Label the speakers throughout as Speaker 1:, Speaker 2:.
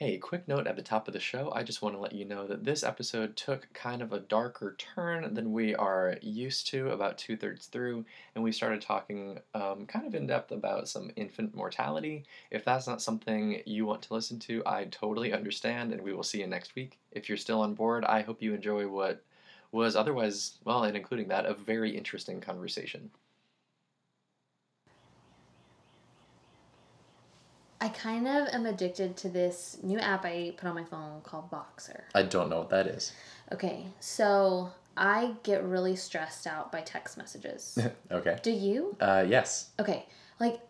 Speaker 1: Hey, quick note at the top of the show. I just want to let you know that this episode took kind of a darker turn than we are used to about two thirds through, and we started talking um, kind of in depth about some infant mortality. If that's not something you want to listen to, I totally understand, and we will see you next week. If you're still on board, I hope you enjoy what was otherwise, well, and including that, a very interesting conversation.
Speaker 2: I kind of am addicted to this new app I put on my phone called Voxer.
Speaker 1: I don't know what that is.
Speaker 2: Okay, so I get really stressed out by text messages.
Speaker 1: okay.
Speaker 2: Do you?
Speaker 1: Uh, yes.
Speaker 2: Okay, like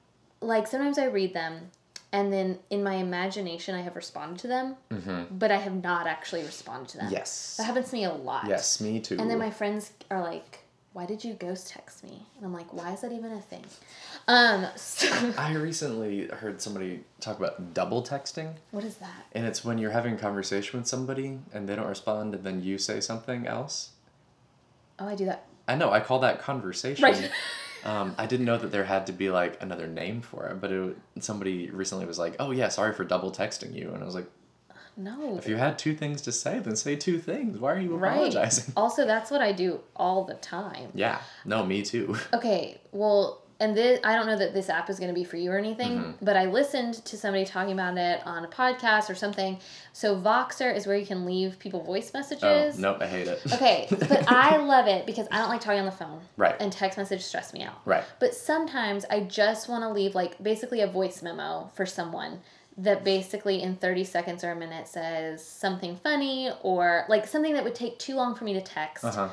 Speaker 2: like sometimes I read them and then in my imagination I have responded to them,
Speaker 1: Mm-hmm.
Speaker 2: but I have not actually responded to them.
Speaker 1: Yes.
Speaker 2: That happens to me a lot.
Speaker 1: Yes, me too.
Speaker 2: And then my friends are like, "Why did you ghost text me?" And I'm like, "Why is that even a thing?" Um, so,
Speaker 1: I recently heard somebody talk about double texting,
Speaker 2: what is that?
Speaker 1: and it's when you're having a conversation with somebody and they don't respond, and then you say something else.
Speaker 2: Oh, I do that.
Speaker 1: I know. I call that conversation.
Speaker 2: Right.
Speaker 1: Um, I didn't know that there had to be like another name for it, but it, somebody recently was like, "Oh yeah, sorry for double texting you," and I was like,
Speaker 2: No.
Speaker 1: "If you had two things to say, then say two things. Why are you apologizing?
Speaker 2: right.
Speaker 1: apologizing?"
Speaker 2: Also, that's what I do all the time.
Speaker 1: Yeah. No, me too.
Speaker 2: Okay, well, and this I don't know that this app is going to be for you or anything,
Speaker 1: Mm-hmm.
Speaker 2: but I listened to somebody talking about it on a podcast or something. So Voxer is where you can leave people voice
Speaker 1: Oh
Speaker 2: messages.
Speaker 1: nope, I hate it.
Speaker 2: Okay, but I love it because I don't like talking on the phone.
Speaker 1: Right.
Speaker 2: And text messages stress me out.
Speaker 1: Right.
Speaker 2: But sometimes I just want to leave like basically a voice memo for someone that basically in 30 seconds or a minute says something funny or like something that would take too long for me to text.
Speaker 1: Uh huh.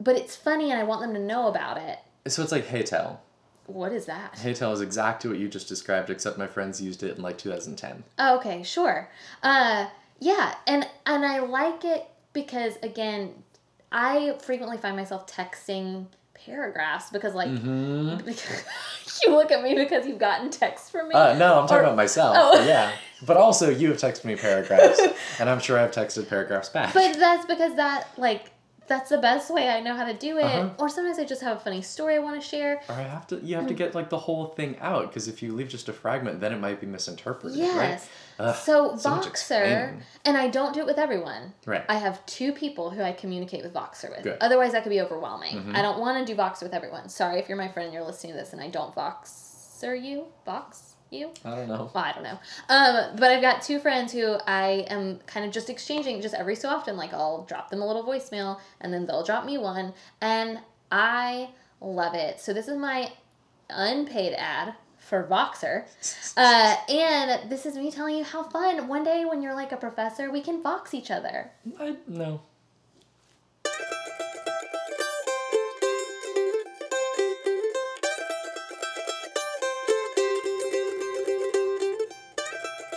Speaker 2: But it's funny and I want them to know about it.
Speaker 1: So it's like HeyTell.
Speaker 2: What is that?
Speaker 1: HeyTell is exactly what you just described, except my friends used it in like 2010.
Speaker 2: Oh, okay, sure. Uh, yeah, and and I like it because again, I frequently find myself texting paragraphs because like
Speaker 1: Mm-hmm.
Speaker 2: you look at me because you've gotten texts from me.
Speaker 1: Uh, no, I'm talking
Speaker 2: Or-
Speaker 1: about myself.
Speaker 2: Oh.
Speaker 1: but yeah. But also, you have texted me paragraphs, and I'm sure I've texted paragraphs back.
Speaker 2: But that's because that like that's the best way I know how to do it.
Speaker 1: Uh-huh.
Speaker 2: Or sometimes I just have a funny story I want to share.
Speaker 1: or I have to, you have to get like the whole thing out, because if you leave just a fragment, then it might be misinterpreted,
Speaker 2: Yes.
Speaker 1: right? Ugh,
Speaker 2: So
Speaker 1: so
Speaker 2: Voxer, and I don't do it with everyone.
Speaker 1: Right.
Speaker 2: I have two people who I communicate with Voxer with.
Speaker 1: Good.
Speaker 2: Otherwise, that could be overwhelming.
Speaker 1: Mhm.
Speaker 2: I don't want to do Voxer with everyone. Sorry if you're my friend and you're listening to this and I don't Voxer you. Vox you?
Speaker 1: I don't know.
Speaker 2: Well, I don't know. Um, but I've got two friends who I am kind of just exchanging just every so often. Like I'll drop them a little voicemail and then they'll drop me one. And I love it. So this is my unpaid ad for Voxer. Uh, and this is me telling you how fun. One day when you're like a professor, we can Vox each other.
Speaker 1: I no.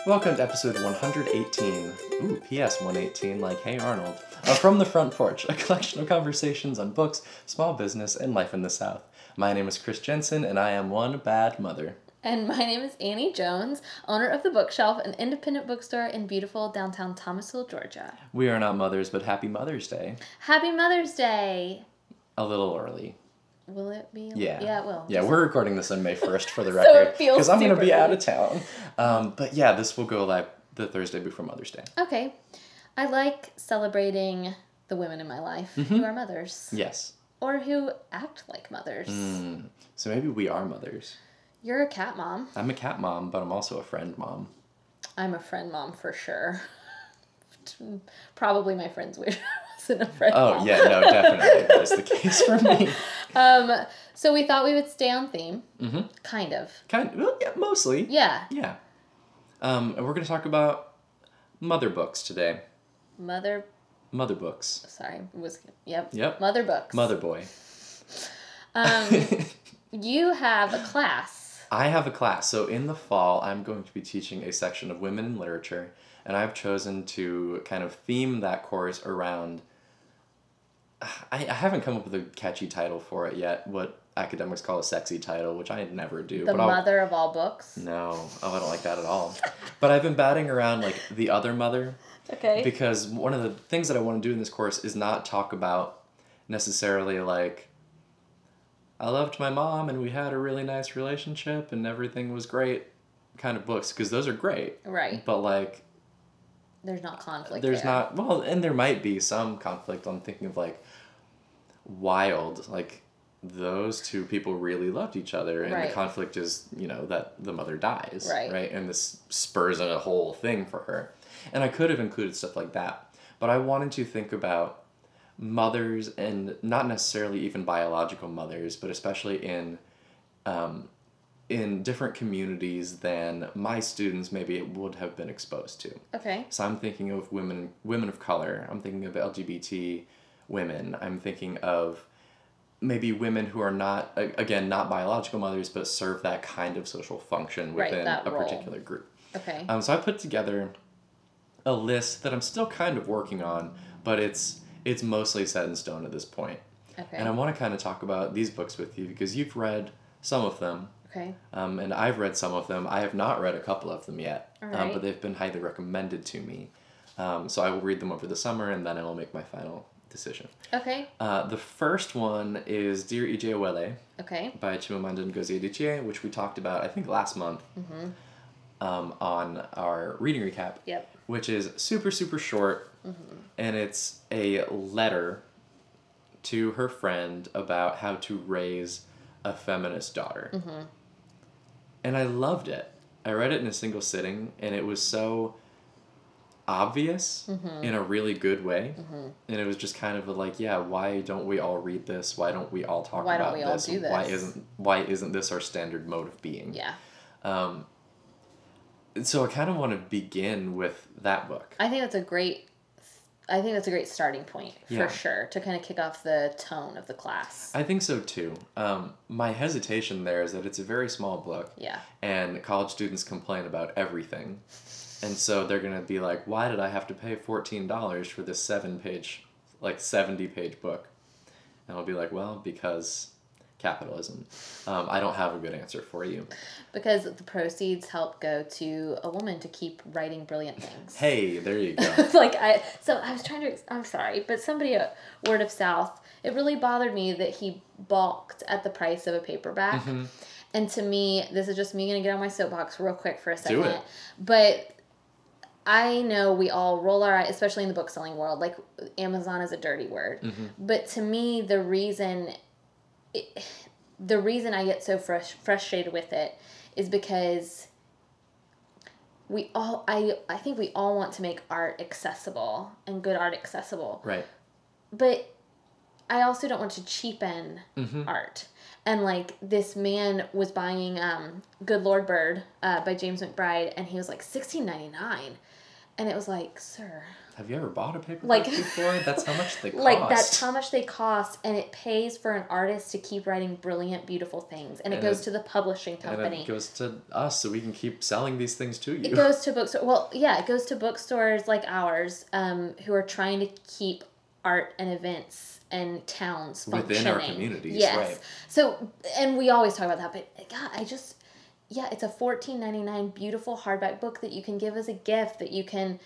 Speaker 1: Welcome to episode 118. Ooh, PS 118, like Hey Arnold. Uh, from the Front Porch, a collection of conversations on books, small business, and life in the South. My name is Chris Jensen, and I am one bad mother.
Speaker 2: And my name is Annie Jones, owner of The Bookshelf, an independent bookstore in beautiful downtown Thomasville, Georgia.
Speaker 1: We are not mothers, but happy Mother's Day.
Speaker 2: Happy Mother's Day!
Speaker 1: A little early.
Speaker 2: Will it be?
Speaker 1: Yeah.
Speaker 2: Yeah, it will.
Speaker 1: Yeah, we're recording this on May 1st for the record. Because I'm going to be out of town. Um, but yeah, this will go live the Thursday before Mother's Day.
Speaker 2: Okay. I like celebrating the women in my life
Speaker 1: Mm-hmm.
Speaker 2: who are mothers.
Speaker 1: Yes.
Speaker 2: Or who act like mothers.
Speaker 1: Mm. So maybe we are mothers.
Speaker 2: You're a cat mom.
Speaker 1: I'm a cat mom, but I'm also a friend mom.
Speaker 2: I'm a friend mom for sure. Probably my friends wish I wasn't a friend
Speaker 1: Oh, yeah, no, definitely. that is the case for me.
Speaker 2: Um, so we thought we would stay on theme.
Speaker 1: Mm-hmm.
Speaker 2: Kind of.
Speaker 1: Kind well, yeah, mostly.
Speaker 2: Yeah.
Speaker 1: Yeah. Um, and we're going to talk about mother books today.
Speaker 2: Mother
Speaker 1: Mother books.
Speaker 2: sorry, was yep.
Speaker 1: Yep.
Speaker 2: Mother books.
Speaker 1: Mother boy.
Speaker 2: Um you have a class.
Speaker 1: I have a class. So in the fall, I'm going to be teaching a section of women in literature, and I've chosen to kind of theme that course around. I, I haven't come up with a catchy title for it yet. What academics call a sexy title, which I never do.
Speaker 2: The
Speaker 1: but I'll-
Speaker 2: mother of all books.
Speaker 1: No, oh, I don't like that at all. But I've been batting around like the other mother
Speaker 2: Okay.
Speaker 1: because one of the things that I want to do in this course is not talk about necessarily like I loved my mom and we had a really nice relationship and everything was great kind of books because those are great.
Speaker 2: right.
Speaker 1: But like
Speaker 2: there's not conflict.
Speaker 1: there's
Speaker 2: there.
Speaker 1: not well, and there might be some conflict. I'm thinking of like wild, like those two people really loved each other, and
Speaker 2: Right.
Speaker 1: the conflict is you know that the mother dies,
Speaker 2: Right.
Speaker 1: right, and this spurs a whole thing for her, and I could have included stuff like that, but I wanted to think about mothers and not necessarily even biological mothers, but especially in um, in different communities than my students maybe it would have been exposed to.
Speaker 2: Okay.
Speaker 1: So I'm thinking of women women of color. I'm thinking of LGBT women. I'm thinking of maybe women who are not again not biological mothers but serve that kind of social function within
Speaker 2: that
Speaker 1: a
Speaker 2: role.
Speaker 1: particular group.
Speaker 2: Okay.
Speaker 1: Um, so I put together a list that I'm still kind of working on, but it's it's mostly set in stone at this point.
Speaker 2: okay.
Speaker 1: And I want to kind of talk about these books with you because you've read some of them,
Speaker 2: okay.
Speaker 1: um, and I've read some of them. I have not read a couple of them yet, um, but they've been highly recommended to me. Um, so I will read them over the summer, and then I will make my final decision.
Speaker 2: Okay.
Speaker 1: Uh, the first one is Dear E.J.
Speaker 2: Okay.
Speaker 1: by Chimamanda Ngozi Adichie, which we talked about, I think, last month
Speaker 2: Mm-hmm.
Speaker 1: um, on our reading recap,
Speaker 2: Yep.
Speaker 1: which is super, super short,
Speaker 2: Mm-hmm.
Speaker 1: and it's a letter to her friend about how to raise a feminist daughter.
Speaker 2: Mm-hmm.
Speaker 1: And I loved it. I read it in a single sitting, and it was so obvious
Speaker 2: Mm-hmm.
Speaker 1: in a really good way. And it was just kind of like, yeah, why don't we all read this? Why don't we all talk
Speaker 2: Why don't
Speaker 1: about
Speaker 2: we all
Speaker 1: this? Why isn't why isn't this our standard mode of being?
Speaker 2: Yeah.
Speaker 1: Um, so I kind of want to begin with that book.
Speaker 2: I think that's a great. I think that's a great starting point for sure to kind of kick off the tone of the class.
Speaker 1: I think so too. Um, my hesitation there is that it's a very small book,
Speaker 2: yeah.
Speaker 1: and college students complain about everything. And so they're going to be like, why did I have to pay $14 for this seven page, like 70 page book? And I'll be like, well, because capitalism. Um, I don't have a good answer for you.
Speaker 2: Because the proceeds help go to a woman to keep writing brilliant things.
Speaker 1: Hey, there you go.
Speaker 2: like I so I was trying to I'm sorry, but somebody at Word of South, it really bothered me that he balked at the price of a paperback.
Speaker 1: Mm-hmm.
Speaker 2: And to me, this is just me gonna get on my soapbox real quick for a second.
Speaker 1: Do it.
Speaker 2: But I know we all roll our eyes, especially in the book selling world, like Amazon is a dirty word.
Speaker 1: Mm-hmm.
Speaker 2: But to me, the reason it, the reason I get so frus- frustrated with it is because we all I I think we all want to make art accessible and good art accessible.
Speaker 1: Right.
Speaker 2: But I also don't want to cheapen
Speaker 1: Mm-hmm.
Speaker 2: art. And like this man was buying um Good Lord Bird uh, by James McBride and he was like sixteen ninety nine. And it was like, sir,
Speaker 1: Have you ever bought a paperback
Speaker 2: Like-
Speaker 1: before? That's how much they cost.
Speaker 2: like that's how much they cost and it pays for an artist to keep writing brilliant beautiful things and it goes
Speaker 1: it-
Speaker 2: to the publishing
Speaker 1: and
Speaker 2: company
Speaker 1: it goes to us so we can keep selling these things to you.
Speaker 2: it goes to bookstore well yeah it goes to bookstores like ours um, who are trying to keep art and events and towns
Speaker 1: Within our communities,
Speaker 2: yes
Speaker 1: right.
Speaker 2: so and we always talk about that but god i just yeah it's a fourteen ninety nine beautiful hardback book that you can give as a gift that you can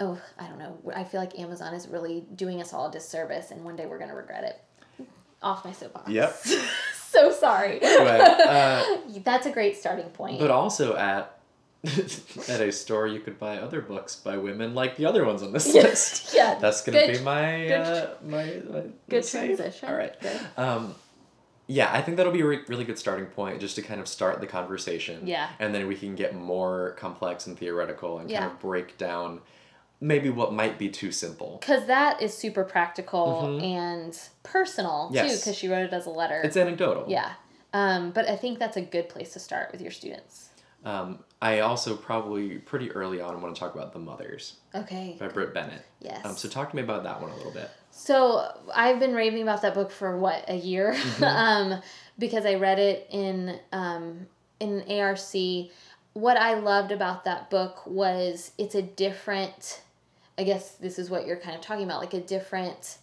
Speaker 2: oh i don't know i feel like amazon is really doing us all a disservice and one day we're going to regret it off my soapbox
Speaker 1: Yep.
Speaker 2: so sorry
Speaker 1: Anyway, uh,
Speaker 2: that's a great starting point
Speaker 1: But also at at a store you could buy other books by women like the other ones on this list.
Speaker 2: Yeah,
Speaker 1: That's gonna
Speaker 2: good-
Speaker 1: be my
Speaker 2: good-
Speaker 1: uh, my, my
Speaker 2: good transition
Speaker 1: All right.
Speaker 2: Good.
Speaker 1: Um, yeah, I think that'll be a re- really good starting point just to kind of start the conversation.
Speaker 2: Yeah.
Speaker 1: And then we can get more complex and theoretical and
Speaker 2: Yeah.
Speaker 1: kind of break down maybe what might be too simple.
Speaker 2: because that is super practical
Speaker 1: Mhm.
Speaker 2: and personal too because she wrote it as a letter
Speaker 1: It's anecdotal.
Speaker 2: yeah um, but i think that's a good place to start with your students
Speaker 1: Um, I also probably pretty early on want to talk about The Mothers
Speaker 2: okay
Speaker 1: by Brit Bennett.
Speaker 2: yes
Speaker 1: Um, so talk to me about that one a little bit.
Speaker 2: so i've been raving about that book for what a year
Speaker 1: Mm-hmm.
Speaker 2: um, because i read it in um, in arc what i loved about that book was it's a different i guess this is what you're kind of talking about like a different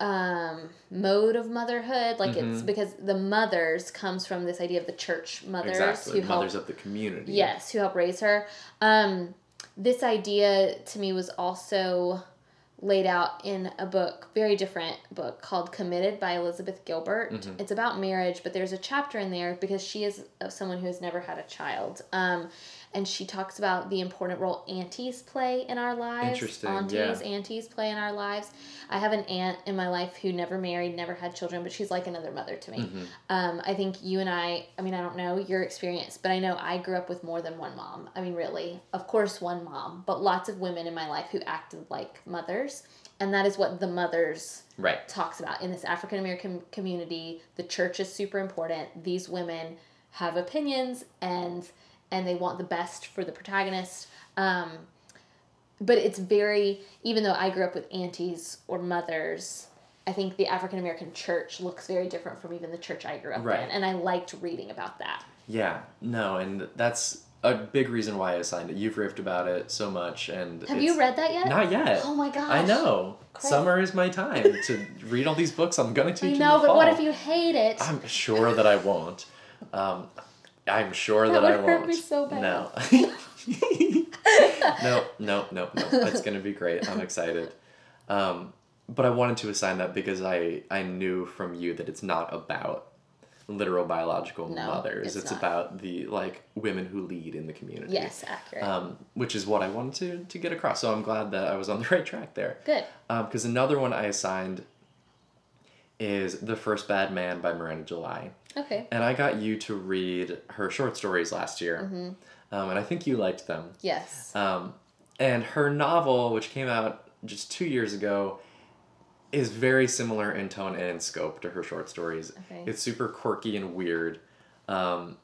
Speaker 2: um mode of motherhood like it's
Speaker 1: Mhm.
Speaker 2: because the mothers comes from this idea of the church mothers
Speaker 1: exactly.
Speaker 2: who
Speaker 1: Mothers
Speaker 2: help
Speaker 1: of the community.
Speaker 2: yes who help raise her um this idea to me was also laid out in a book very different book called committed by elizabeth gilbert
Speaker 1: Mhm.
Speaker 2: it's about marriage but there's a chapter in there because she is someone who has never had a child um and she talks about the important role aunties play in our lives.
Speaker 1: Interesting,
Speaker 2: Aunties,
Speaker 1: yeah.
Speaker 2: aunties play in our lives. I have an aunt in my life who never married, never had children, but she's like another mother to me.
Speaker 1: Mm-hmm.
Speaker 2: Um, I think you and I, I mean, I don't know your experience, but I know I grew up with more than one mom. I mean, really, of course, one mom, but lots of women in my life who acted like mothers. And that is what the mothers
Speaker 1: Right.
Speaker 2: talks about in this African American community. The church is super important. These women have opinions and and they want the best for the protagonist. Um, but it's very even though I grew up with aunties or mothers, I think the African American church looks very different from even the church I grew up
Speaker 1: Right.
Speaker 2: in, and I liked reading about that.
Speaker 1: Yeah. No, and that's a big reason why I signed it. You've riffed about it so much, and
Speaker 2: Have you read that yet?
Speaker 1: Not yet.
Speaker 2: Oh my gosh!
Speaker 1: I know.
Speaker 2: Great.
Speaker 1: Summer is my time to read all these books. I'm gonna teach.
Speaker 2: know,
Speaker 1: the
Speaker 2: but what if you hate it?
Speaker 1: I'm sure that I won't. Um, I'm sure
Speaker 2: That
Speaker 1: that, I won't.
Speaker 2: so bad.
Speaker 1: No. no, no, no, no. It's gonna be great. I'm excited. Um, but I wanted to assign that because I I knew from you that it's not about literal biological
Speaker 2: No,
Speaker 1: mothers.
Speaker 2: it's
Speaker 1: It's, about the like women who lead in the community.
Speaker 2: yes, accurate.
Speaker 1: Um, which is what I wanted to to get across. So I'm glad that I was on the right track there.
Speaker 2: Good.
Speaker 1: Because another one I assigned is The First Bad Man by Miranda July.
Speaker 2: Okay.
Speaker 1: And I got you to read her short stories last year.
Speaker 2: Mm-hmm.
Speaker 1: Um, and I think you liked them.
Speaker 2: Yes.
Speaker 1: Um, and her novel, which came out just two years ago, is very similar in tone and in scope to her short stories.
Speaker 2: Okay.
Speaker 1: It's super quirky and weird. Um,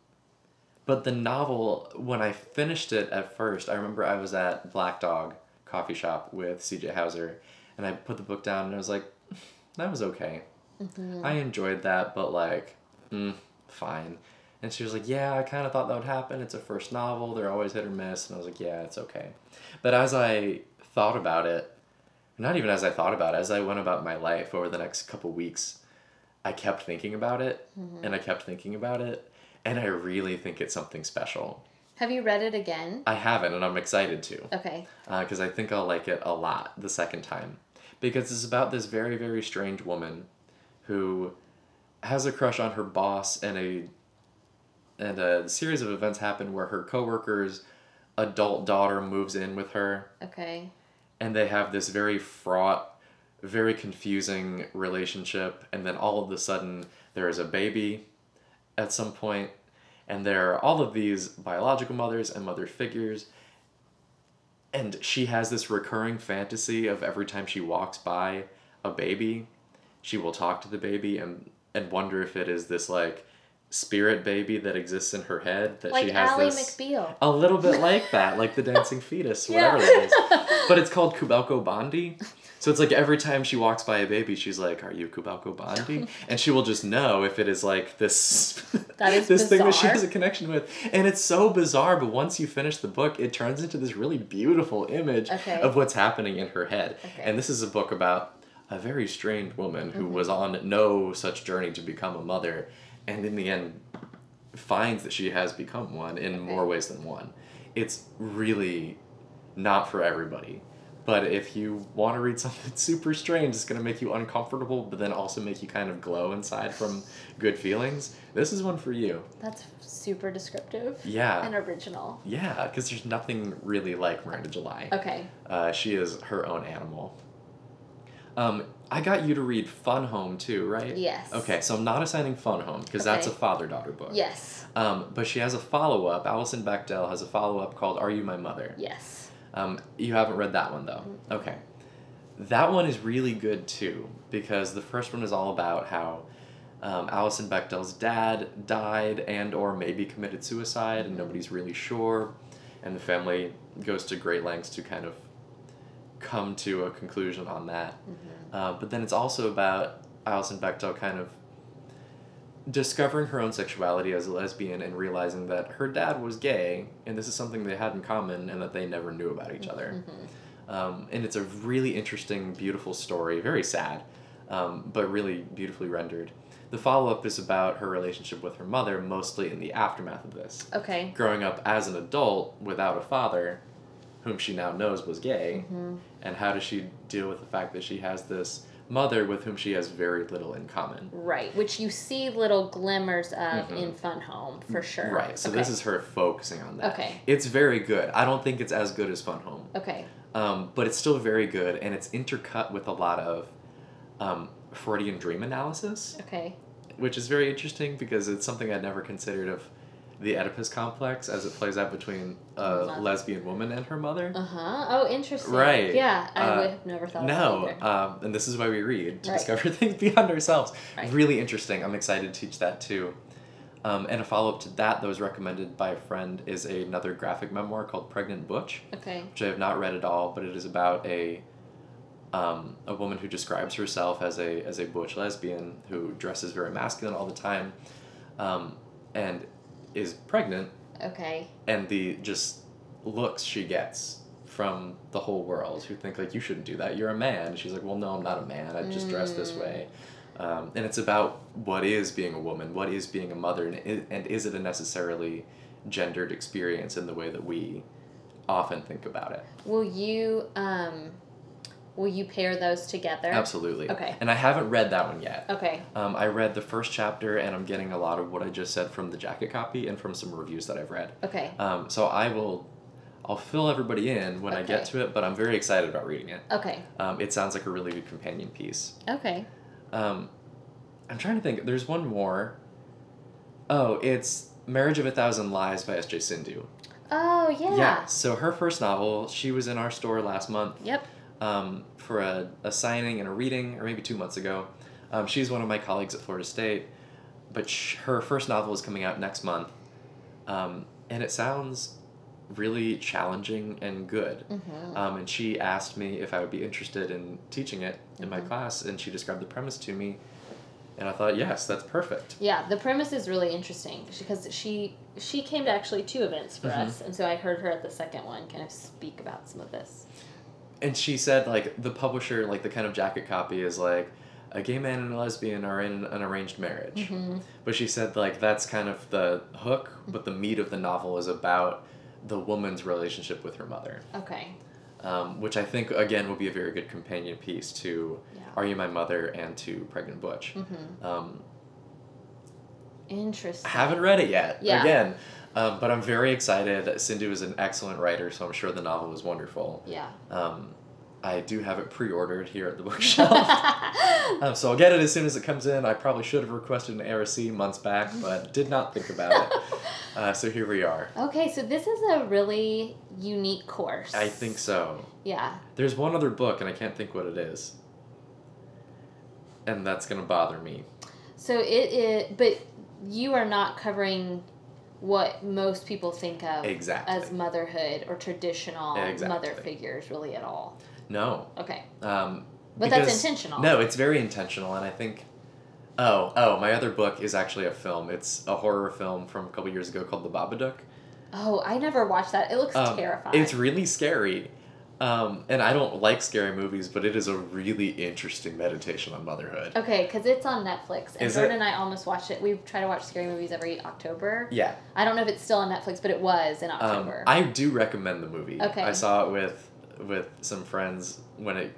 Speaker 1: but the novel, when I finished it at first, I remember I was at Black Dog coffee shop with CJ Hauser, and I put the book down and I was like, that was okay.
Speaker 2: Mm-hmm.
Speaker 1: I enjoyed that, but like, mm, fine. And she was like, yeah, I kind of thought that would happen. It's a first novel. They're always hit or miss. And I was like, yeah, it's okay. But as I thought about it, not even as I thought about it, as I went about my life over the next couple weeks, I kept thinking about it and I kept thinking about it. And I really think it's something special.
Speaker 2: Have you read it again?
Speaker 1: I haven't, and I'm excited to
Speaker 2: Okay.
Speaker 1: because I think I'll like it a lot the second time. Because it's about this very, very strange woman who has a crush on her boss, and a and a series of events happen where her coworker's adult daughter moves in with her,
Speaker 2: Okay.
Speaker 1: and they have this very fraught, very confusing relationship, and then all of a sudden there is a baby at some point, and there are all of these biological mothers and mother figures. And she has this recurring fantasy of every time she walks by a baby, she will talk to the baby and and wonder if it is this like spirit baby that exists in her head that
Speaker 2: Like
Speaker 1: she has
Speaker 2: Ally
Speaker 1: this
Speaker 2: McBeal.
Speaker 1: a little bit like that, like the dancing fetus,
Speaker 2: Yeah.
Speaker 1: whatever it is. But it's called Kubelko Bondy. So it's like every time she walks by a baby, she's like, "Are you Kubelko Bondy?" And she will just know if it is like this
Speaker 2: That is
Speaker 1: this thing that she has a connection with. And it's so bizarre, but once you finish the book, it turns into this really beautiful image
Speaker 2: Okay.
Speaker 1: of what's happening in her head.
Speaker 2: Okay.
Speaker 1: And this is a book about a very strange woman who
Speaker 2: Mm-hmm.
Speaker 1: was on no such journey to become a mother and in the end finds that she has become one in more ways than one. It's really not for everybody. But if you want to read something super strange, it's going to make you uncomfortable, but then also make you kind of glow inside from good feelings, this is one for you.
Speaker 2: That's super descriptive
Speaker 1: Yeah.
Speaker 2: and original.
Speaker 1: Yeah, because there's nothing really like Miranda July.
Speaker 2: Okay.
Speaker 1: Uh, she is her own animal. Um, I got you to read Fun Home too, right?
Speaker 2: Yes.
Speaker 1: Okay, so I'm not assigning Fun Home because that's a father daughter book.
Speaker 2: Yes.
Speaker 1: Um, but she has a follow up. Alison Bechdel has a follow up called Are You My Mother?
Speaker 2: Yes.
Speaker 1: Um, you haven't read that one though. Okay. That one is really good too because the first one is all about how um, Alison Bechdel's dad died and or maybe committed suicide and nobody's really sure, and the family goes to great lengths to kind of come to a conclusion on that. Uh, but then it's also about Alison Bechdel kind of discovering her own sexuality as a lesbian and realizing that her dad was gay and this is something they had in common and that they never knew about each other. Um, and it's a really interesting, beautiful story, very sad, um, but really beautifully rendered. The follow up is about her relationship with her mother, mostly in the aftermath of this.
Speaker 2: Okay.
Speaker 1: Growing up as an adult without a father, whom she now knows was gay,
Speaker 2: Mm-hmm.
Speaker 1: and how does she deal with the fact that she has this mother with whom she has very little in common.
Speaker 2: Right, which you see little glimmers of
Speaker 1: Mhm.
Speaker 2: in Fun Home for sure.
Speaker 1: Right. So
Speaker 2: okay.
Speaker 1: this is her focusing on that.
Speaker 2: Okay.
Speaker 1: It's very good. I don't think it's as good as Fun Home,
Speaker 2: Okay.
Speaker 1: um, but it's still very good, and it's intercut with a lot of um, Freudian dream analysis,
Speaker 2: Okay.
Speaker 1: which is very interesting because it's something I'd never considered of the Oedipus complex as it plays out between a
Speaker 2: Mother.
Speaker 1: lesbian woman and her mother.
Speaker 2: Uh huh. Oh, interesting.
Speaker 1: Right.
Speaker 2: Yeah, I
Speaker 1: Uh,
Speaker 2: would have never thought of
Speaker 1: No,
Speaker 2: that either.
Speaker 1: um, and this is why we read to
Speaker 2: Right.
Speaker 1: discover things beyond ourselves.
Speaker 2: Right.
Speaker 1: Really interesting. I'm excited to teach that too. Um, and a follow up to that that was recommended by a friend is another graphic memoir called Pregnant Butch,
Speaker 2: Okay.
Speaker 1: which I have not read at all, but it is about a um, a woman who describes herself as a as a butch lesbian who dresses very masculine all the time, um, and is pregnant
Speaker 2: Okay.
Speaker 1: and the just looks she gets from the whole world who think like you shouldn't do that. You're a man. And she's like well no i'm not a man. I just dress this
Speaker 2: Mm.
Speaker 1: way. Um, and it's about what is being a woman what is being a mother and, i- and is it a necessarily gendered experience in the way that we often think about it.
Speaker 2: Will you um, will you pair those together?
Speaker 1: absolutely
Speaker 2: Okay.
Speaker 1: and i haven't read that one yet
Speaker 2: Okay.
Speaker 1: um, i read the first chapter and i'm getting a lot of what i just said from the jacket copy and from some reviews that i've read
Speaker 2: Okay.
Speaker 1: Um, so I will, I'll fill everybody in when I get to it, but I'm very excited about reading it.
Speaker 2: Okay.
Speaker 1: Um, it sounds like a really good companion piece.
Speaker 2: Okay.
Speaker 1: Um, I'm trying to think. There's one more. Oh, it's Marriage of a Thousand Lies by S.J. Sindhu.
Speaker 2: Oh yeah. yeah.
Speaker 1: So her first novel, she was in our store last month
Speaker 2: Yep.
Speaker 1: Um, for a, a signing and a reading, or maybe two months ago. Um, she's one of my colleagues at Florida State, but sh- her first novel is coming out next month, um, and it sounds really challenging and good.
Speaker 2: Mm-hmm.
Speaker 1: Um, and she asked me if I would be interested in teaching it in my
Speaker 2: Mhm.
Speaker 1: class, and she described the premise to me, and I thought, yes, that's perfect.
Speaker 2: Yeah, the premise is really interesting because she she came to actually two events for
Speaker 1: Mhm.
Speaker 2: us, and so I heard her at the second one kind of speak about some of this.
Speaker 1: And she said, like, the publisher, like, the kind of jacket copy is like, a gay man and a lesbian are in an arranged marriage.
Speaker 2: Mm-hmm.
Speaker 1: But she said like that's kind of the hook, but the meat of the novel is about the woman's relationship with her mother,
Speaker 2: Okay.
Speaker 1: um, which I think again will be a very good companion piece to
Speaker 2: Yeah.
Speaker 1: Are You My Mother and to Pregnant Butch.
Speaker 2: Mm-hmm.
Speaker 1: Um,
Speaker 2: Interesting.
Speaker 1: I haven't read it yet.
Speaker 2: Yeah.
Speaker 1: Again. Um, but I'm very excited. Sindhu is an excellent writer, so I'm sure the novel is wonderful.
Speaker 2: Yeah.
Speaker 1: Um, I do have it pre-ordered here at the bookshelf. um, so I'll get it as soon as it comes in. I probably should have requested an ARC months back, but did not think about it. Uh, so here we are.
Speaker 2: okay, so this is a really unique course.
Speaker 1: I think so.
Speaker 2: Yeah.
Speaker 1: There's one other book, and I can't think what it is. And that's gonna bother me.
Speaker 2: So it is, but you are not covering what most people think of
Speaker 1: Exactly.
Speaker 2: as motherhood or traditional
Speaker 1: Exactly.
Speaker 2: mother figures, really at all.
Speaker 1: No.
Speaker 2: Okay,
Speaker 1: Um,
Speaker 2: but that's intentional.
Speaker 1: No, it's very intentional, and I think. Oh, oh, my other book is actually a film. It's a horror film from a couple years ago called The Babadook.
Speaker 2: Oh, I never watched that. It looks
Speaker 1: Um,
Speaker 2: terrifying.
Speaker 1: It's really scary. Um, and I don't like scary movies, but it is a really interesting meditation on motherhood.
Speaker 2: Okay, because it's on Netflix, and
Speaker 1: Is
Speaker 2: Jordan
Speaker 1: it?
Speaker 2: and I almost watched it. We try to watch scary movies every October.
Speaker 1: Yeah.
Speaker 2: I don't know if it's still on Netflix, but it was in
Speaker 1: Um,
Speaker 2: October.
Speaker 1: I do recommend the movie.
Speaker 2: Okay.
Speaker 1: I saw it with with some friends when it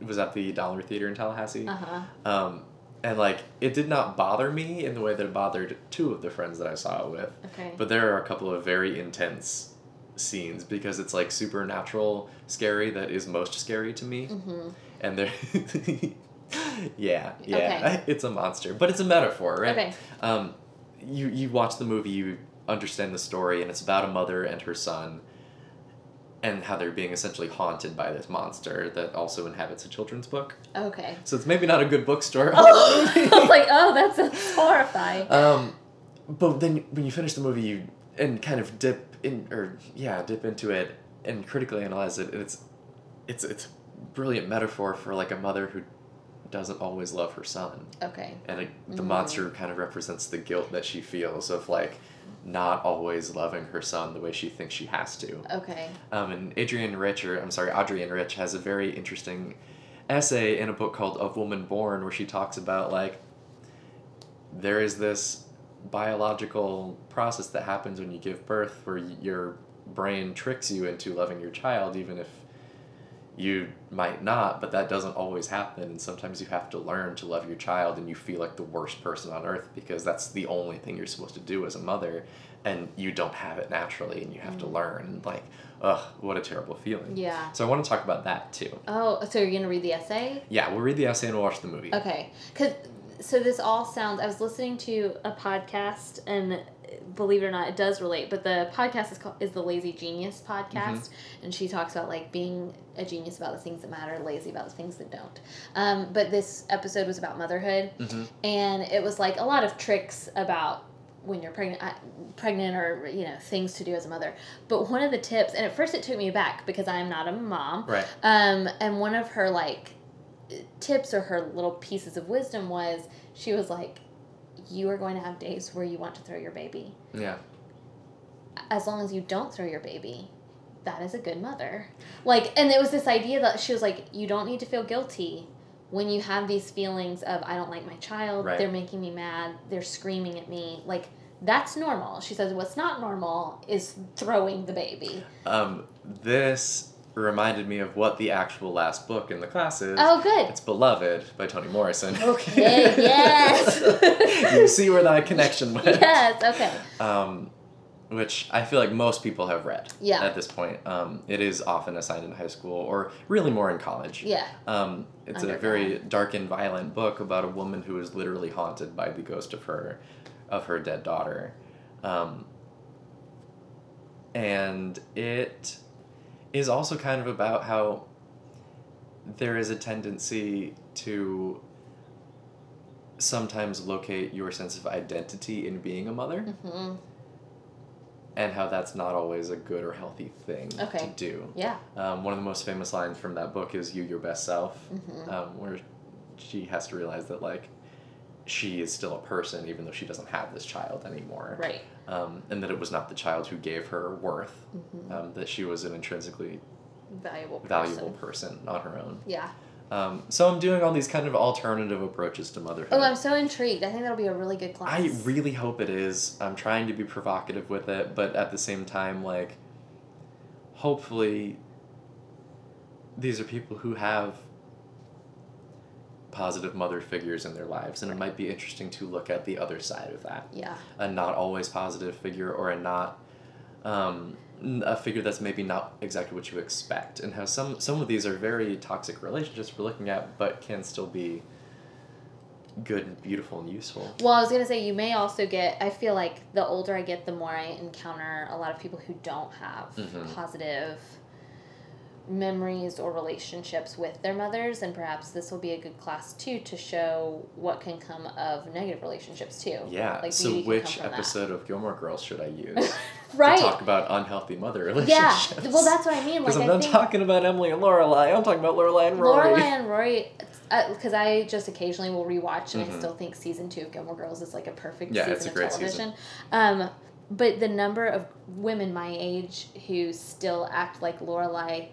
Speaker 1: was at the Dollar Theater in Tallahassee.
Speaker 2: uh huh.
Speaker 1: Um, and like it did not bother me in the way that it bothered two of the friends that I saw it with.
Speaker 2: Okay.
Speaker 1: But there are a couple of very intense scenes because it's like supernatural scary that is most scary to me.
Speaker 2: mm-hmm.
Speaker 1: And there Yeah, yeah.
Speaker 2: Okay.
Speaker 1: It's a monster. But it's a metaphor, right?
Speaker 2: Okay.
Speaker 1: Um you you watch the movie, you understand the story and it's about a mother and her son and how they're being essentially haunted by this monster that also inhabits a children's book.
Speaker 2: Okay.
Speaker 1: So it's maybe not a good bookstore.
Speaker 2: Oh, I was like, oh, that's horrifying.
Speaker 1: Um, but then when you finish the movie, you and kind of dip in, or yeah, dip into it and critically analyze it. And it's, it's it's a brilliant metaphor for like a mother who doesn't always love her son,
Speaker 2: Okay.
Speaker 1: and it, the
Speaker 2: Mhm.
Speaker 1: monster kind of represents the guilt that she feels of like not always loving her son the way she thinks she has to.
Speaker 2: Okay.
Speaker 1: Um, and Adrienne Rich, or I'm sorry, Adrienne Rich has a very interesting essay in a book called Of Woman Born where she talks about like there is this biological process that happens when you give birth where y- your brain tricks you into loving your child even if you might not, but that doesn't always happen. And sometimes you have to learn to love your child and you feel like the worst person on earth because that's the only thing you're supposed to do as a mother. And you don't have it naturally and you have to
Speaker 2: Mm.
Speaker 1: learn. And like, ugh, what a terrible feeling.
Speaker 2: Yeah.
Speaker 1: So I want to talk about that too.
Speaker 2: Oh, so you're gonna read the essay?
Speaker 1: Yeah, we'll read the essay and we'll watch the movie.
Speaker 2: Okay, because so this all sounds. I was listening to a podcast, and believe it or not, it does relate. But the podcast is called is the Lazy Genius podcast, and she talks about like being a genius about the things that matter, lazy about the things that don't. Um, but this episode was about motherhood,
Speaker 1: hmm
Speaker 2: and it was like a lot of tricks about when you're pregnant pregnant or you know things to do as a mother but one of the tips and at first it took me back because i'm not a mom
Speaker 1: Right.
Speaker 2: um, and one of her like tips or her little pieces of wisdom was she was like, you are going to have days where you want to throw your baby.
Speaker 1: Yeah.
Speaker 2: As long as you don't throw your baby, that is a good mother. Like, and it was this idea that she was like, you don't need to feel guilty when you have these feelings of I don't like my child,
Speaker 1: Right.
Speaker 2: they're making me mad, they're screaming at me. Like that's normal. She says what's not normal is throwing the baby.
Speaker 1: Um, this reminded me of what the actual last book in the class is.
Speaker 2: Oh, good.
Speaker 1: It's Beloved by Toni Morrison.
Speaker 2: Okay, yes.
Speaker 1: you see where that connection went.
Speaker 2: yes. Okay.
Speaker 1: Um, which I feel like most people have read
Speaker 2: Yeah.
Speaker 1: at this point. Um, it is often assigned in high school or really more in college.
Speaker 2: Yeah.
Speaker 1: Um, it's a very dark and violent book about a woman who is literally haunted by the ghost of her, of her dead daughter, um, and it is also kind of about how there is a tendency to sometimes locate your sense of identity in being a mother
Speaker 2: hmm
Speaker 1: and how that's not always a good or healthy thing
Speaker 2: Okay.
Speaker 1: to do.
Speaker 2: Yeah.
Speaker 1: Um, one of the most famous lines from that book is "You, your best self,"
Speaker 2: hmm
Speaker 1: um, where she has to realize that like she is still a person even though she doesn't have this child anymore,
Speaker 2: Right.
Speaker 1: um, and that it was not the child who gave her worth,
Speaker 2: hmm
Speaker 1: um, that she was an intrinsically
Speaker 2: Valuable. Person.
Speaker 1: valuable person on her own.
Speaker 2: Yeah.
Speaker 1: Um, so I'm doing all these kind of alternative approaches to motherhood.
Speaker 2: Oh, I'm so intrigued. I think that'll be a really good class.
Speaker 1: I really hope it is. I'm trying to be provocative with it, but at the same time, like, hopefully, these are people who have positive mother figures in their lives, and it might be interesting to look at the other side of that.
Speaker 2: Yeah.
Speaker 1: A not always positive figure, or a not. Um, a figure that's maybe not exactly what you expect, and how some some of these are very toxic relationships we're looking at, but can still be good and beautiful and useful.
Speaker 2: Well, I was gonna say you may also get. I feel like the older I get, the more I encounter a lot of people who don't have
Speaker 1: Mhm.
Speaker 2: positive memories or relationships with their mothers, and perhaps this will be a good class too to show what can come of negative relationships too.
Speaker 1: Yeah.
Speaker 2: Like
Speaker 1: so which
Speaker 2: from that.
Speaker 1: episode of Gilmore Girls should I use
Speaker 2: right.
Speaker 1: to talk about unhealthy mother relationships yeah.
Speaker 2: Well, that's what I mean. Like
Speaker 1: because I'm
Speaker 2: I
Speaker 1: not talking about Emily and Lorelai. I'm talking about Lorelai and Rory.
Speaker 2: Lorelai and Rory, because I just occasionally will rewatch, and I
Speaker 1: Mhm.
Speaker 2: still think season two of Gilmore Girls is like a perfect
Speaker 1: Yeah,
Speaker 2: season
Speaker 1: it's a
Speaker 2: of
Speaker 1: great
Speaker 2: television. Um, but the number of women my age who still act like Lorelai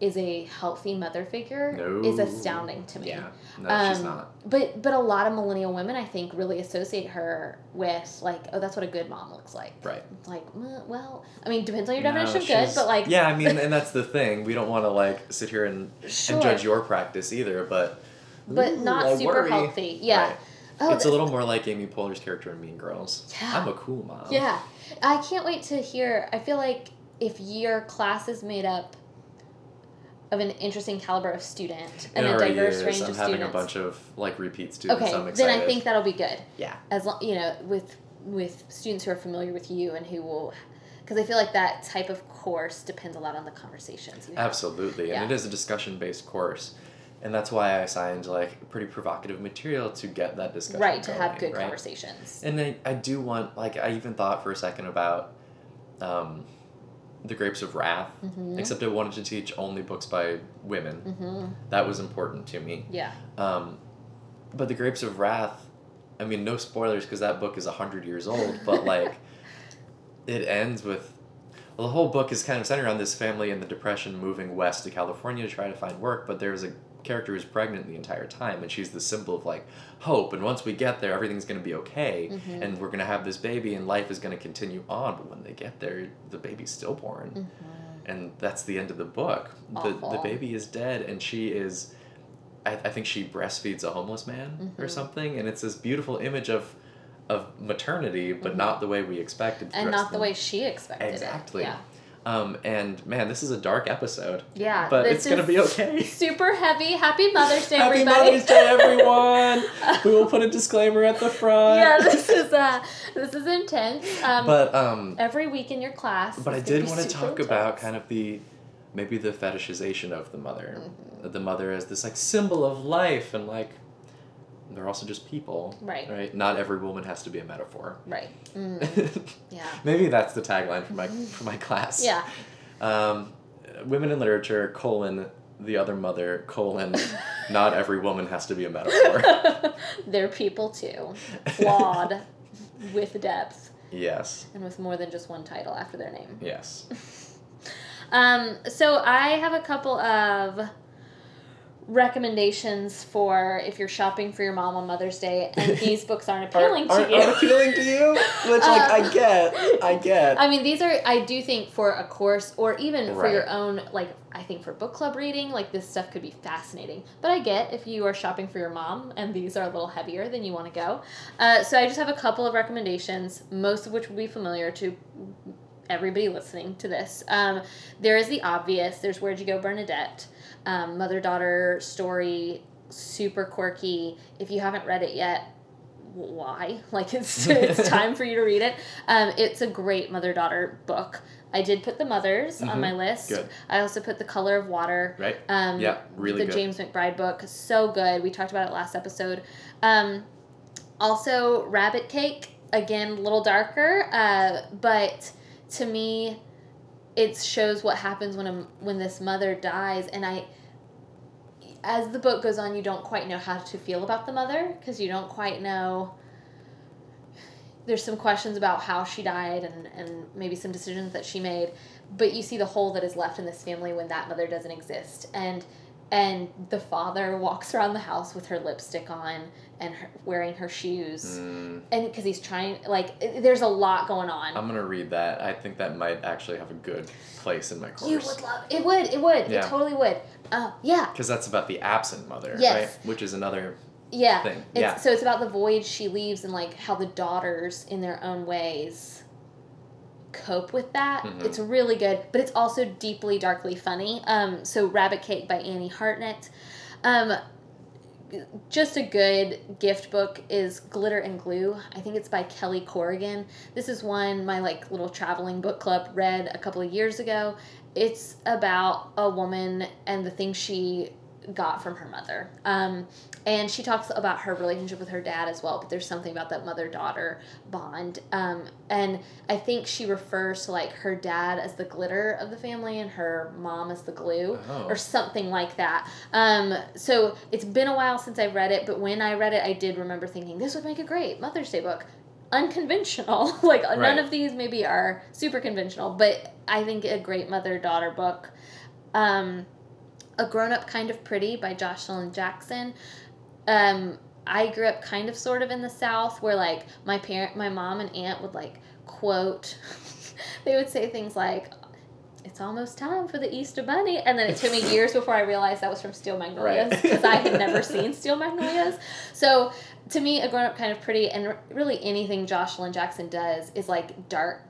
Speaker 2: is a healthy mother figure is astounding to me.
Speaker 1: Yeah. No, she's
Speaker 2: Um,
Speaker 1: not.
Speaker 2: But but a lot of millennial women, I think, really associate her with like, oh, that's what a good mom looks like.
Speaker 1: Right.
Speaker 2: Like, "Mm, well, I mean, depends on your
Speaker 1: No,
Speaker 2: definition of good, but like,
Speaker 1: Yeah, I mean, and that's the thing. We don't want to like sit here and,
Speaker 2: sure,
Speaker 1: and judge your practice either, but
Speaker 2: but
Speaker 1: Ooh,
Speaker 2: not
Speaker 1: I
Speaker 2: super
Speaker 1: worry.
Speaker 2: healthy. Yeah.
Speaker 1: Right.
Speaker 2: Oh,
Speaker 1: it's a little more like Amy Poehler's character in Mean Girls.
Speaker 2: Yeah.
Speaker 1: I'm a cool mom.
Speaker 2: Yeah, I can't wait to hear. I feel like if your class is made up of an interesting caliber of student and
Speaker 1: It
Speaker 2: a
Speaker 1: already
Speaker 2: diverse
Speaker 1: is.
Speaker 2: range
Speaker 1: I'm
Speaker 2: of
Speaker 1: having
Speaker 2: students,
Speaker 1: a bunch of like repeat students.
Speaker 2: okay,
Speaker 1: I'm
Speaker 2: then. I think that'll be good.
Speaker 1: Yeah.
Speaker 2: As long you know, with with students who are familiar with you and who will, because I feel like that type of course depends a lot on the conversations you have.
Speaker 1: Absolutely,
Speaker 2: Yeah.
Speaker 1: and it is a discussion-based course, and that's why I assigned like pretty provocative material to get that discussion.
Speaker 2: Right to have good
Speaker 1: right?
Speaker 2: conversations.
Speaker 1: And I, I do want like I even thought for a second about, um, the Grapes of Wrath.
Speaker 2: Mm-hmm.
Speaker 1: Except I wanted to teach only books by women.
Speaker 2: Mm-hmm.
Speaker 1: That was important to me.
Speaker 2: Yeah.
Speaker 1: Um, but the Grapes of Wrath, I mean, no spoilers because that book is hundred years old. But like, it ends with, well, the whole book is kind of centered on this family in the Depression moving west to California to try to find work. But there's a character who's pregnant the entire time, and she's the symbol of like hope. And once we get there, everything's gonna be okay,
Speaker 2: Mhm.
Speaker 1: and we're gonna have this baby, and life is gonna continue on. But when they get there, the baby's stillborn
Speaker 2: Mm-hmm.
Speaker 1: and that's the end of the book. The the baby is dead, and she is. I, I think she breastfeeds a homeless man or
Speaker 2: Mhm.
Speaker 1: something, and it's this beautiful image of, of maternity, but
Speaker 2: Mhm.
Speaker 1: not the way we expected.
Speaker 2: and not
Speaker 1: of
Speaker 2: the way she expected
Speaker 1: Exactly.
Speaker 2: it. Yeah.
Speaker 1: Um, and man, this is a dark episode,
Speaker 2: Yeah.
Speaker 1: but it's gonna be okay.
Speaker 2: Super heavy. Happy Mother's Day, everybody.
Speaker 1: Happy
Speaker 2: everybody.
Speaker 1: Mother's Day, everyone! we will put a disclaimer at the front.
Speaker 2: yeah, this is uh, this is intense. Um,
Speaker 1: but um,
Speaker 2: every week in your class.
Speaker 1: but I did want to talk about kind of the maybe the fetishization of the mother.
Speaker 2: Mhm.
Speaker 1: The mother as this like symbol of life, and like they're also just people,
Speaker 2: Right.
Speaker 1: right? Not every woman has to be a metaphor.
Speaker 2: Right. Mm, yeah.
Speaker 1: maybe that's the tagline for my for my class.
Speaker 2: Yeah.
Speaker 1: Um, women in literature colon the other mother colon not every woman has to be a metaphor.
Speaker 2: They're people too, flawed, with depth,
Speaker 1: yes.
Speaker 2: and with more than just one title after their name.
Speaker 1: Yes.
Speaker 2: Um, so I have a couple of recommendations for if you're shopping for your mom on Mother's Day, and these books aren't appealing
Speaker 1: aren't,
Speaker 2: to you.
Speaker 1: aren't appealing to you? Which like I
Speaker 2: Um,
Speaker 1: get. I get.
Speaker 2: I mean, these are I do think for a course or even for your own like I think for book club reading, like this stuff could be fascinating. But I get if you are shopping for your mom and these are a little heavier, than you want to go. Uh, so I just have a couple of recommendations, most of which will be familiar to everybody listening to this. Um, there is the obvious. There's Where'd You Go, Bernadette, um, mother daughter story, super quirky. If you haven't read it yet, why? Like it's it's time for you to read it. Um, it's a great mother daughter book. I did put the mothers on
Speaker 1: Mhm.
Speaker 2: my list.
Speaker 1: Good.
Speaker 2: I also put the Color of Water.
Speaker 1: Right?
Speaker 2: Um,
Speaker 1: Yeah, really
Speaker 2: the
Speaker 1: good.
Speaker 2: James McBride book, so good. We talked about it last episode. Um, also, Rabbit Cake, again, a little darker, uh, but to me, it shows what happens when a, when this mother dies, and I. As the book goes on, you don't quite know how to feel about the mother because you don't quite know. There's some questions about how she died and, and maybe some decisions that she made, but you see the hole that is left in this family when that mother doesn't exist and and the father walks around the house with her lipstick on and her, wearing her shoes
Speaker 1: Mm,
Speaker 2: and because he's trying like there's a lot going on
Speaker 1: I'm gonna read that. I think that might actually have a good place in my course.
Speaker 2: you would love it would it would
Speaker 1: Yeah.
Speaker 2: it totally would uh, yeah
Speaker 1: because that's about the absent mother,
Speaker 2: Yes.
Speaker 1: right? Which is another
Speaker 2: yeah
Speaker 1: thing.
Speaker 2: it's,
Speaker 1: yeah.
Speaker 2: so it's about the void she leaves and like how the daughters in their own ways cope with that.
Speaker 1: Mhm.
Speaker 2: it's really good but it's also deeply darkly funny. Um, so rabbit cake by annie hartnett. Um, just a good gift book is glitter and glue. I think it's by kelly corrigan. This is one my like little traveling book club read a couple of years ago. It's about a woman and the things she got from her mother. Um, and she talks about her relationship with her dad as well but there's something about that mother daughter bond. Um, and i think she refers to like her dad as the glitter of the family and her mom as the glue
Speaker 1: Oh.
Speaker 2: or something like that. Um, so it's been a while since i've read it but when i read it i did remember thinking this would make a great mother's day book. Unconventional. Like none of these maybe are super conventional but i think a great mother daughter book. Um, a grown up kind of pretty by joshilyn jackson um, I grew up kind of sort of in the South where like my parent, my mom and aunt would like quote, they would say things like, it's almost time for the Easter Bunny. And then it took me years before I realized that was from Steel Magnolias
Speaker 1: Right.
Speaker 2: because I had never seen Steel Magnolias. So to me, a grown up kind of pretty and really anything Joshilyn Jackson does is like dark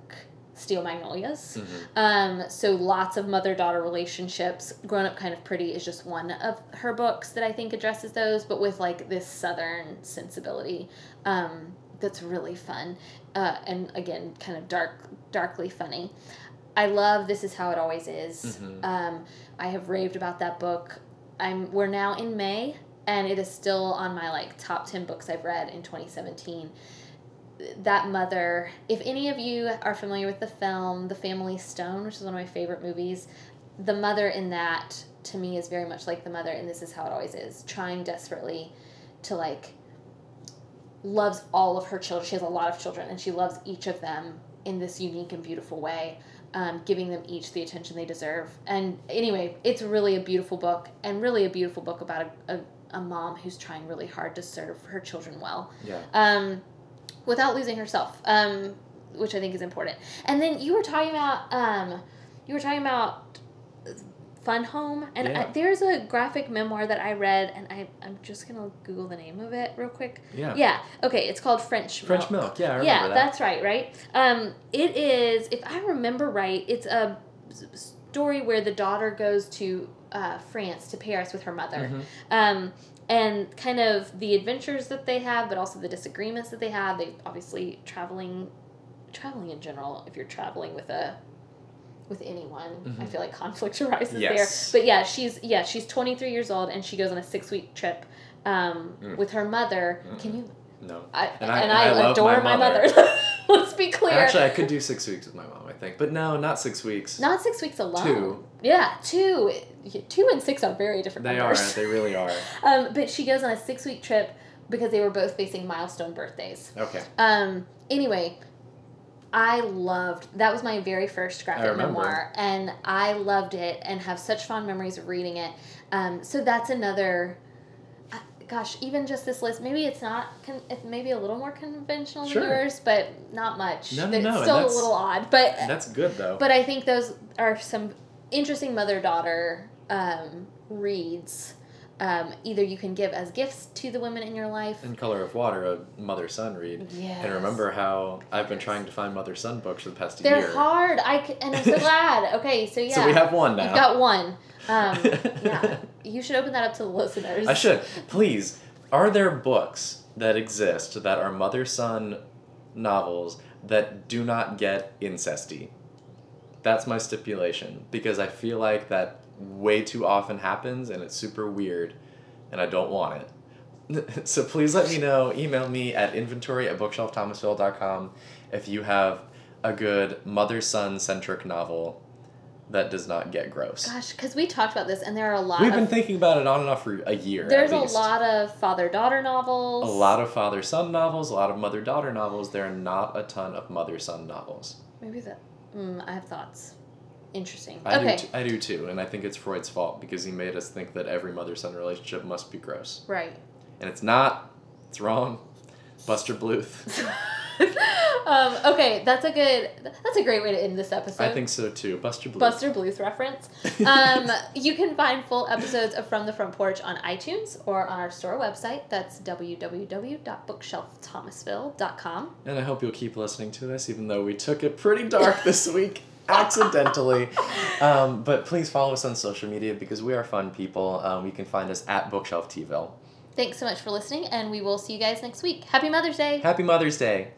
Speaker 2: Steel Magnolias.
Speaker 1: Mhm.
Speaker 2: Um, so lots of mother daughter relationships. Grown Up Kind of Pretty is just one of her books that I think addresses those, but with like this southern sensibility um, that's really fun. Uh, and again, kind of dark, darkly funny. I love This Is How It Always Is.
Speaker 1: Mhm.
Speaker 2: Um, I have raved about that book. I'm we're now in May and it is still on my like top 10 books I've read in 2017 that mother if any of you are familiar with the film the family stone which is one of my favorite movies the mother in that to me is very much like the mother and this is how it always is trying desperately to like loves all of her children. She has a lot of children and she loves each of them in this unique and beautiful way um, giving them each the attention they deserve. And anyway it's really a beautiful book and really a beautiful book about a, a, a mom who's trying really hard to serve her children well.
Speaker 1: Yeah.
Speaker 2: um, without losing herself, um, which I think is important. And then you were talking about um, you were talking about Fun Home, and
Speaker 1: Yeah.
Speaker 2: I, there's a graphic memoir that I read, and I I'm just gonna Google the name of it real quick.
Speaker 1: Yeah.
Speaker 2: Yeah. Okay. It's called French
Speaker 1: French
Speaker 2: Milk.
Speaker 1: milk. Yeah, I remember
Speaker 2: yeah,
Speaker 1: that.
Speaker 2: that's right. Right. Um, it is. If I remember right, it's a story where the daughter goes to uh, France to Paris with her mother,
Speaker 1: Mhm.
Speaker 2: um, and kind of the adventures that they have, but also the disagreements that they have. They obviously traveling, traveling in general. If you're traveling with a with anyone, I
Speaker 1: Mhm.
Speaker 2: feel like conflict arises
Speaker 1: Yes.
Speaker 2: there. But yeah, she's yeah she's 23 years old and she goes on a six week trip um,
Speaker 1: Mm.
Speaker 2: with her mother.
Speaker 1: Mm-mm.
Speaker 2: Can you?
Speaker 1: No.
Speaker 2: I,
Speaker 1: And
Speaker 2: and
Speaker 1: I-
Speaker 2: I,
Speaker 1: and I
Speaker 2: adore
Speaker 1: my
Speaker 2: my
Speaker 1: mother.
Speaker 2: mother. Let's be clear.
Speaker 1: Actually, I could do six weeks with my mom, I think. But no, not six weeks.
Speaker 2: Not six weeks alone.
Speaker 1: Two.
Speaker 2: Yeah, two. Two and six are very different
Speaker 1: They are. They really are.
Speaker 2: Um, but she goes on a six week trip because they were both facing milestone birthdays.
Speaker 1: Okay.
Speaker 2: Um, anyway, I loved that was my very first graphic memoir, and I loved it and have such fond memories of reading it. Um, so that's another. Gosh, even just this list, maybe it's not, con- it's maybe a little more conventional
Speaker 1: Sure.
Speaker 2: than yours, but not much.
Speaker 1: No, no,
Speaker 2: it's
Speaker 1: no,
Speaker 2: still a little odd, but
Speaker 1: That's good though.
Speaker 2: but I think those are some interesting mother daughter um, reads. Um, either you can give as gifts to the women in your life.
Speaker 1: In Color of Water, a mother son read.
Speaker 2: Yes.
Speaker 1: And remember how I've been trying to find mother son books for the past
Speaker 2: They're
Speaker 1: year.
Speaker 2: hard. I c- and I'm so glad. Okay, so yeah.
Speaker 1: So we have one now.
Speaker 2: You've got one. Um, yeah. You should open that up to the listeners.
Speaker 1: I should. Please, are there books that exist that are mother son novels that do not get incesty? That's my stipulation because I feel like that way too often happens and it's super weird and I don't want it. so please let me know. Email me at inventory at bookshelfthomasville.com if you have a good mother son centric novel that does not get gross.
Speaker 2: Gosh, because we talked about this, and there are a lot
Speaker 1: We've
Speaker 2: of.
Speaker 1: been thinking about it on and off for a year.
Speaker 2: there's a lot of father daughter novels.
Speaker 1: A lot of father son novels, a lot of mother daughter novels. There are not a ton of mother son novels.
Speaker 2: Maybe that. Mm, I have thoughts. Interesting.
Speaker 1: I
Speaker 2: okay.
Speaker 1: do. T- I do too, and I think it's Freud's fault because he made us think that every mother son relationship must be gross,
Speaker 2: Right.
Speaker 1: and it's not. It's wrong. Buster Bluth.
Speaker 2: um, okay, that's a good. That's a great way to end this episode.
Speaker 1: I think so too. Buster Bluth.
Speaker 2: Buster Bluth reference. Um, you can find full episodes of From the Front Porch on iTunes or on our store website. That's www.bookshelfthomasville.com.
Speaker 1: And I hope you'll keep listening to this, even though we took it pretty dark this week, accidentally. Um, but please follow us on social media because we are fun people. Um, you can find us at Bookshelf TVille.
Speaker 2: Thanks so much for listening, and we will see you guys next week. Happy Mother's Day!
Speaker 1: Happy Mother's Day.